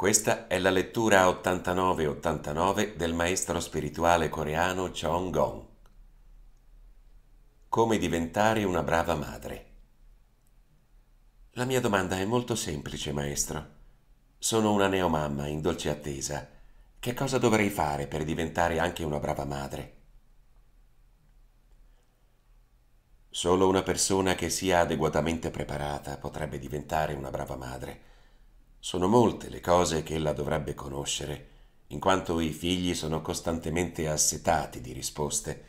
Questa è la lettura 89-89 del maestro spirituale coreano Chong Gong. Come diventare una brava madre? La mia domanda è molto semplice, maestro. Sono una neomamma in dolce attesa. Che cosa dovrei fare per diventare anche una brava madre? Solo una persona che sia adeguatamente preparata potrebbe diventare una brava madre. Sono molte le cose che ella dovrebbe conoscere, in quanto i figli sono costantemente assetati di risposte.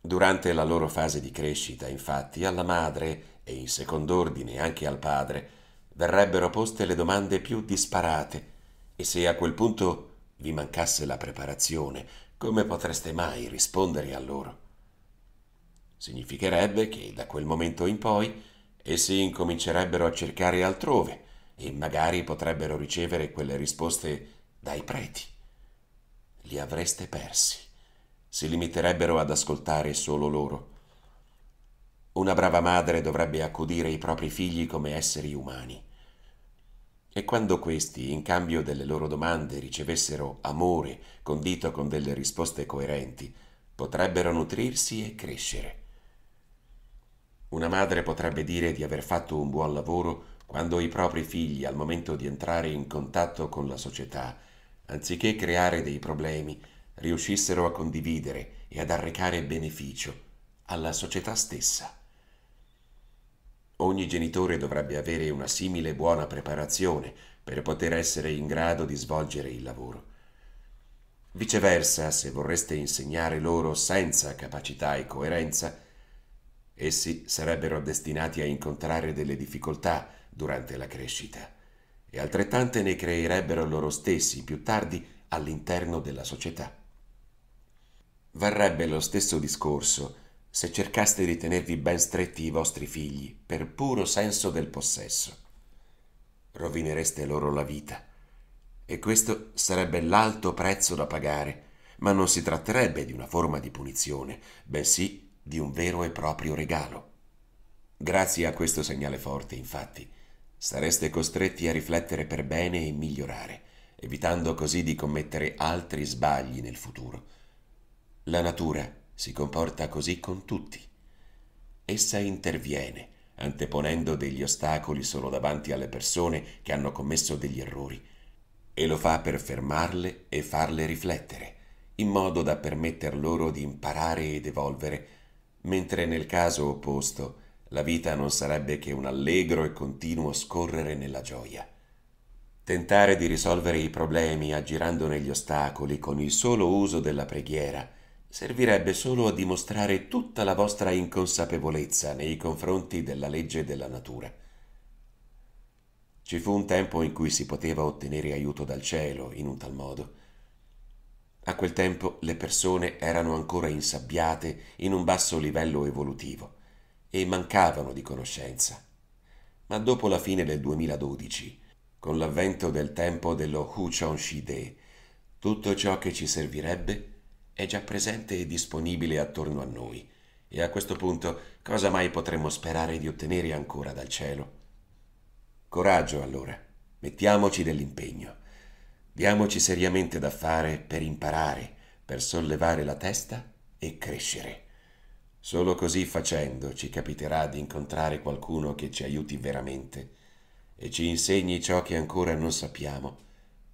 Durante la loro fase di crescita, infatti, alla madre e in second'ordine anche al padre verrebbero poste le domande più disparate e se a quel punto vi mancasse la preparazione, come potreste mai rispondere a loro? Significherebbe che da quel momento in poi essi incomincerebbero a cercare altrove e magari potrebbero ricevere quelle risposte dai preti. Li avreste persi. Si limiterebbero ad ascoltare solo loro. Una brava madre dovrebbe accudire i propri figli come esseri umani. E quando questi, in cambio delle loro domande, ricevessero amore condito con delle risposte coerenti, potrebbero nutrirsi e crescere. Una madre potrebbe dire di aver fatto un buon lavoro quando i propri figli, al momento di entrare in contatto con la società, anziché creare dei problemi, riuscissero a condividere e ad arrecare beneficio alla società stessa. Ogni genitore dovrebbe avere una simile buona preparazione per poter essere in grado di svolgere il lavoro. Viceversa, se vorreste insegnare loro senza capacità e coerenza, essi sarebbero destinati a incontrare delle difficoltà durante la crescita e altrettante ne creerebbero loro stessi più tardi all'interno della società. Varrebbe lo stesso discorso se cercaste di tenervi ben stretti i vostri figli per puro senso del possesso. Rovinereste loro la vita e questo sarebbe l'alto prezzo da pagare, ma non si tratterebbe di una forma di punizione, bensì di un vero e proprio regalo. Grazie a questo segnale forte, infatti, sareste costretti a riflettere per bene e migliorare, evitando così di commettere altri sbagli nel futuro. La natura si comporta così con tutti. Essa interviene, anteponendo degli ostacoli solo davanti alle persone che hanno commesso degli errori, e lo fa per fermarle e farle riflettere, in modo da permetter loro di imparare ed evolvere, mentre nel caso opposto la vita non sarebbe che un allegro e continuo scorrere nella gioia. Tentare di risolvere i problemi aggirando negli ostacoli con il solo uso della preghiera servirebbe solo a dimostrare tutta la vostra inconsapevolezza nei confronti della legge della natura. Ci fu un tempo in cui si poteva ottenere aiuto dal cielo in un tal modo. A quel tempo le persone erano ancora insabbiate in un basso livello evolutivo e mancavano di conoscenza. Ma dopo la fine del 2012, con l'avvento del tempo dello Huchon Shide, tutto ciò che ci servirebbe è già presente e disponibile attorno a noi. E a questo punto cosa mai potremmo sperare di ottenere ancora dal cielo? Coraggio allora, mettiamoci dell'impegno. Diamoci seriamente da fare per imparare, per sollevare la testa e crescere. Solo così facendo ci capiterà di incontrare qualcuno che ci aiuti veramente e ci insegni ciò che ancora non sappiamo,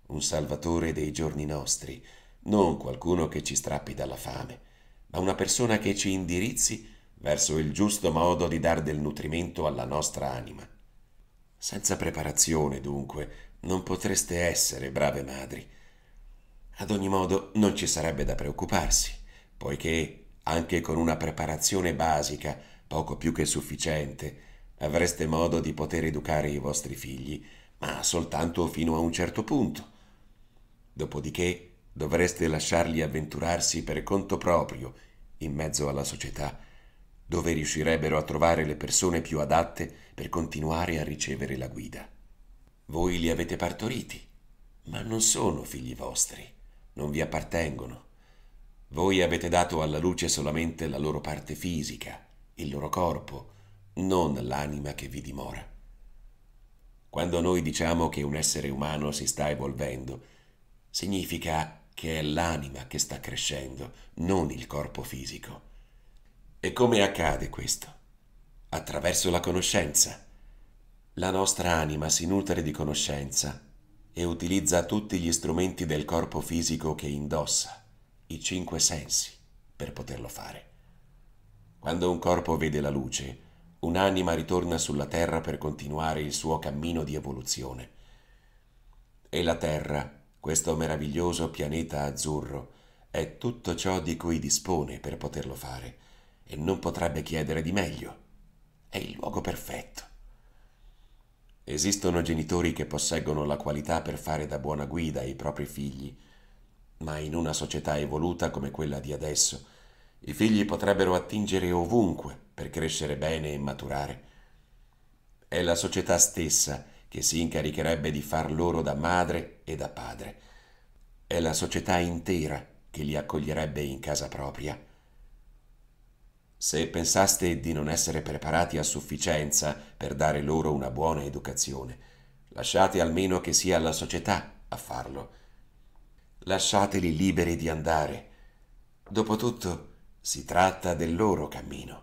un salvatore dei giorni nostri, non qualcuno che ci strappi dalla fame, ma una persona che ci indirizzi verso il giusto modo di dar del nutrimento alla nostra anima. Senza preparazione, dunque, non potreste essere brave madri. Ad ogni modo non ci sarebbe da preoccuparsi, poiché anche con una preparazione basica, poco più che sufficiente, avreste modo di poter educare i vostri figli, ma soltanto fino a un certo punto. Dopodiché dovreste lasciarli avventurarsi per conto proprio in mezzo alla società, dove riuscirebbero a trovare le persone più adatte per continuare a ricevere la guida. Voi li avete partoriti, ma non sono figli vostri, non vi appartengono. Voi avete dato alla luce solamente la loro parte fisica, il loro corpo, non l'anima che vi dimora. Quando noi diciamo che un essere umano si sta evolvendo, significa che è l'anima che sta crescendo, non il corpo fisico. E come accade questo? Attraverso la conoscenza. La nostra anima si nutre di conoscenza e utilizza tutti gli strumenti del corpo fisico che indossa, i cinque sensi, per poterlo fare. Quando un corpo vede la luce, un'anima ritorna sulla Terra per continuare il suo cammino di evoluzione. E la Terra, questo meraviglioso pianeta azzurro, è tutto ciò di cui dispone per poterlo fare e non potrebbe chiedere di meglio. È il luogo perfetto. Esistono genitori che posseggono la qualità per fare da buona guida ai propri figli, ma in una società evoluta come quella di adesso, i figli potrebbero attingere ovunque per crescere bene e maturare. È la società stessa che si incaricherebbe di far loro da madre e da padre. È la società intera che li accoglierebbe in casa propria. Se pensaste di non essere preparati a sufficienza per dare loro una buona educazione, lasciate almeno che sia la società a farlo. Lasciateli liberi di andare. Dopotutto, si tratta del loro cammino.